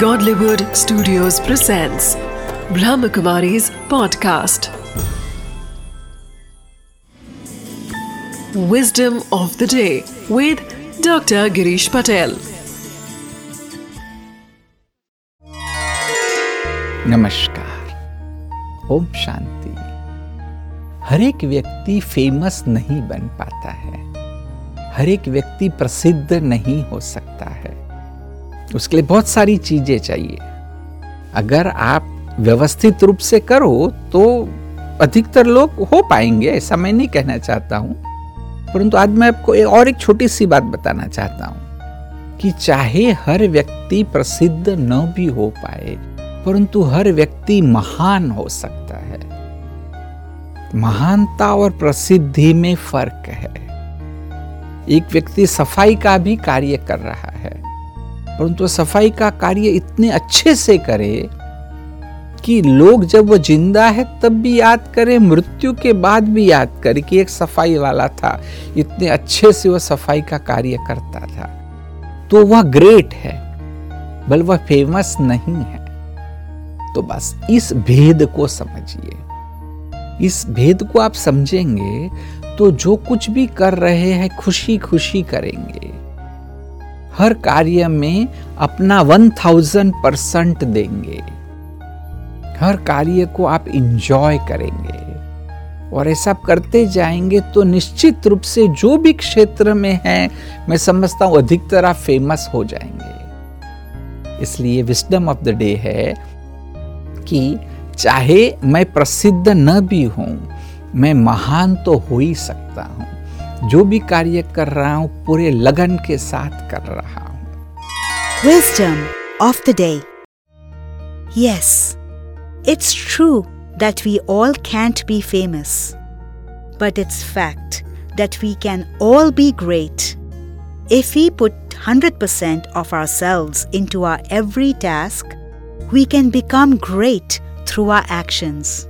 Godlywood Studios presents Brahmakumari's podcast. Wisdom of the day with Dr. Girish Patel. नमस्कार ओम शांति हर एक व्यक्ति famous नहीं बन पाता है हर एक व्यक्ति प्रसिद्ध नहीं हो सकता है उसके लिए बहुत सारी चीज़ें चाहिए। अगर आप व्यवस्थित रूप से करो तो अधिकतर लोग हो पाएँगे, ऐसा मैं नहीं कहना चाहता हूँ। परंतु आज मैं आपको एक और एक छोटी सी बात बताना चाहता हूँ कि चाहे हर व्यक्ति प्रसिद्ध न भी हो पाए, परंतु हर व्यक्ति महान हो सकता है। महानता और प्रसिद्धि में फ़र्क है। एक व्यक्ति सफ़ाई का भी कार्य कर रहा है। परंतु सफ़ाई का कार्य इतने अच्छे से करे कि लोग जब वो ज़िंदा है, तब भी याद करे, मृत्यु के बाद भी याद करे कि एक सफ़ाई वाला था। इतने अच्छे से वह सफ़ाई का कार्य करता था। तो वह ग्रेट है, बल वह फ़ेमस नहीं है। तो बस इस भेद को समझिए। इस भेद को आप समझेंगे तो जो कुछ भी कर रहे हैं खुशी खुशी करेंगे। हर कार्य में अपना वन थाउज़ेंड परसेंट देंगे। हर कार्य को आप इंजॉय करेंगे। और ऐसा करते जाएँगे तो निश्चित रूप से जो भी क्षेत्र में है, मैं समझता हूँ अधिकतर आप फ़ेमस हो जाएँगे। इसलिए विस्डम ऑफ़ द डे है कि चाहे मैं प्रसिद्ध न भी हूँ, मैं महान तो हो ही सकता हूँ। जो भी कार्य कर रहा हूँ पूरे लगन के साथ कर रहा हूँ Wisdom of the day. Yes, it's true that we all can't be famous. But it's fact that we can all be great. If we put 100% of ourselves into our every task, we can become great through our actions.